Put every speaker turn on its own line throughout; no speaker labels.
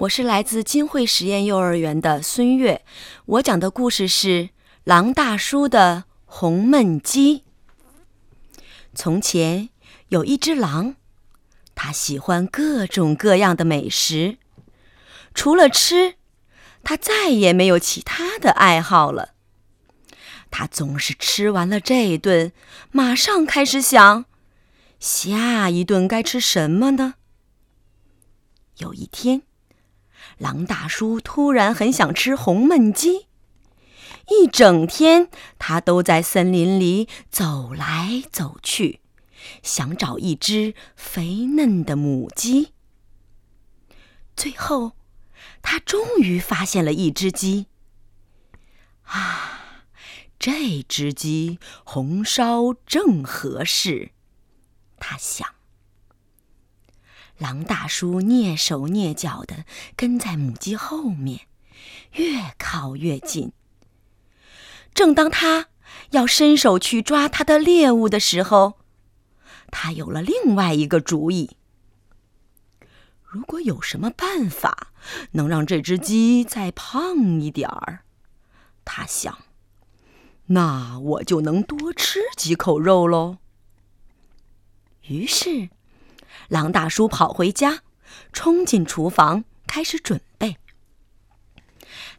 我是来自金汇实验幼儿园的孙悦，我讲的故事是《狼大叔的红焖鸡》。从前有一只狼，它喜欢各种各样的美食，除了吃，它再也没有其他的爱好了。它总是吃完了这一顿，马上开始想，下一顿该吃什么呢？有一天。狼大叔突然很想吃红焖鸡，一整天他都在森林里走来走去，想找一只肥嫩的母鸡。最后，他终于发现了一只鸡。啊，这只鸡红烧正合适，他想。狼大叔蹑手蹑脚地跟在母鸡后面，越靠越近。正当他要伸手去抓他的猎物的时候，他有了另外一个主意。如果有什么办法能让这只鸡再胖一点儿，他想，那我就能多吃几口肉喽。于是。狼大叔跑回家，冲进厨房开始准备。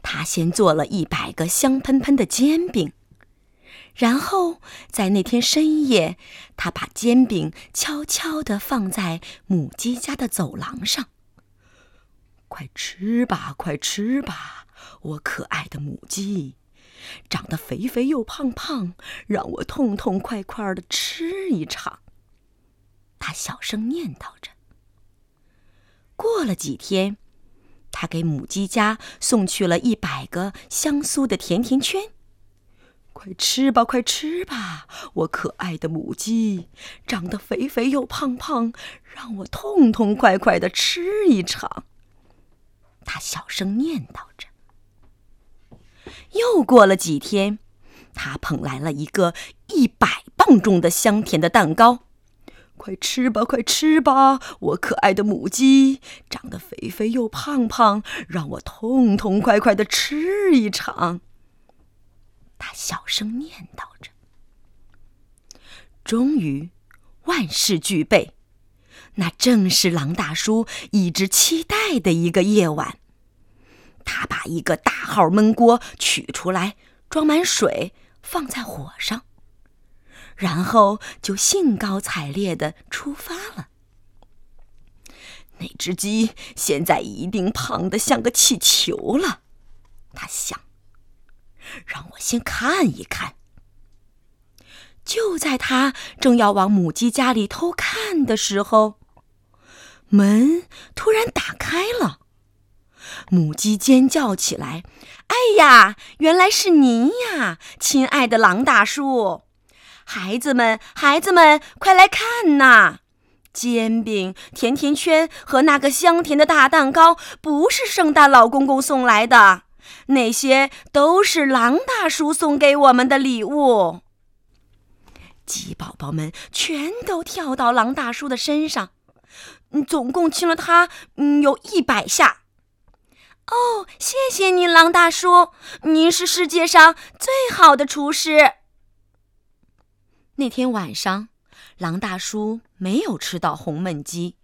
他先做了一百个香喷喷的煎饼，然后在那天深夜，他把煎饼悄悄地放在母鸡家的走廊上。快吃吧，快吃吧，我可爱的母鸡，长得肥肥又胖胖，让我痛痛快快的吃一场。小声念叨着。过了几天，他给母鸡家送去了一百个香酥的甜甜圈。快吃吧，快吃吧，我可爱的母鸡，长得肥肥又胖胖，让我痛痛快快的吃一场。他小声念叨着。又过了几天，他捧来了一个一百磅重的香甜的蛋糕。快吃吧，快吃吧，我可爱的母鸡，长得肥肥又胖胖，让我痛痛快快的吃一场。他小声念叨着。终于，万事俱备，那正是狼大叔一直期待的一个夜晚。他把一个大号焖锅取出来，装满水，放在火上。然后就兴高采烈的出发了。那只鸡现在一定胖得像个气球了，他想。让我先看一看。就在他正要往母鸡家里偷看的时候，门突然打开了，母鸡尖叫起来：“哎呀，原来是您呀，亲爱的狼大叔！”孩子们，孩子们，快来看呐！煎饼、甜甜圈和那个香甜的大蛋糕，不是圣诞老公公送来的，那些都是狼大叔送给我们的礼物。鸡宝宝们全都跳到狼大叔的身上，总共亲了他，嗯，有一百下。哦，谢谢您，狼大叔，您是世界上最好的厨师。那天晚上，狼大叔没有吃到红焖鸡，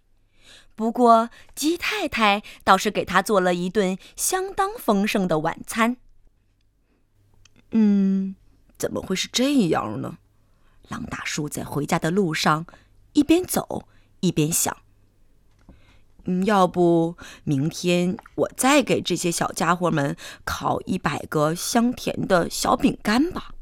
不过鸡太太倒是给他做了一顿相当丰盛的晚餐。嗯，怎么会是这样呢？狼大叔在回家的路上一边走一边想：“，要不明天我再给这些小家伙们烤一百个香甜的小饼干吧。”